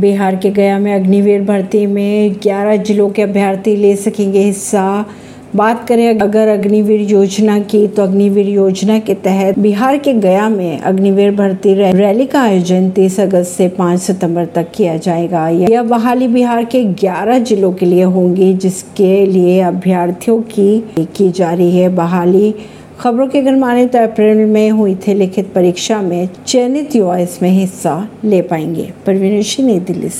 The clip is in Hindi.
बिहार के गया में अग्निवीर भर्ती में 11 जिलों के अभ्यर्थी ले सकेंगे हिस्सा। बात करें अगर अग्निवीर योजना की तो अग्निवीर योजना के तहत बिहार के गया में अग्निवीर भर्ती रैली का आयोजन 30 अगस्त से 5 सितंबर तक किया जाएगा। यह बहाली बिहार के 11 जिलों के लिए होंगी, जिसके लिए अभ्यर्थियों की की जा रही है बहाली। खबरों के अगर माने तो अप्रैल में हुई थी लिखित परीक्षा में चयनित युवा इसमें हिस्सा ले पाएँगे। परवीन नई दिल्ली से।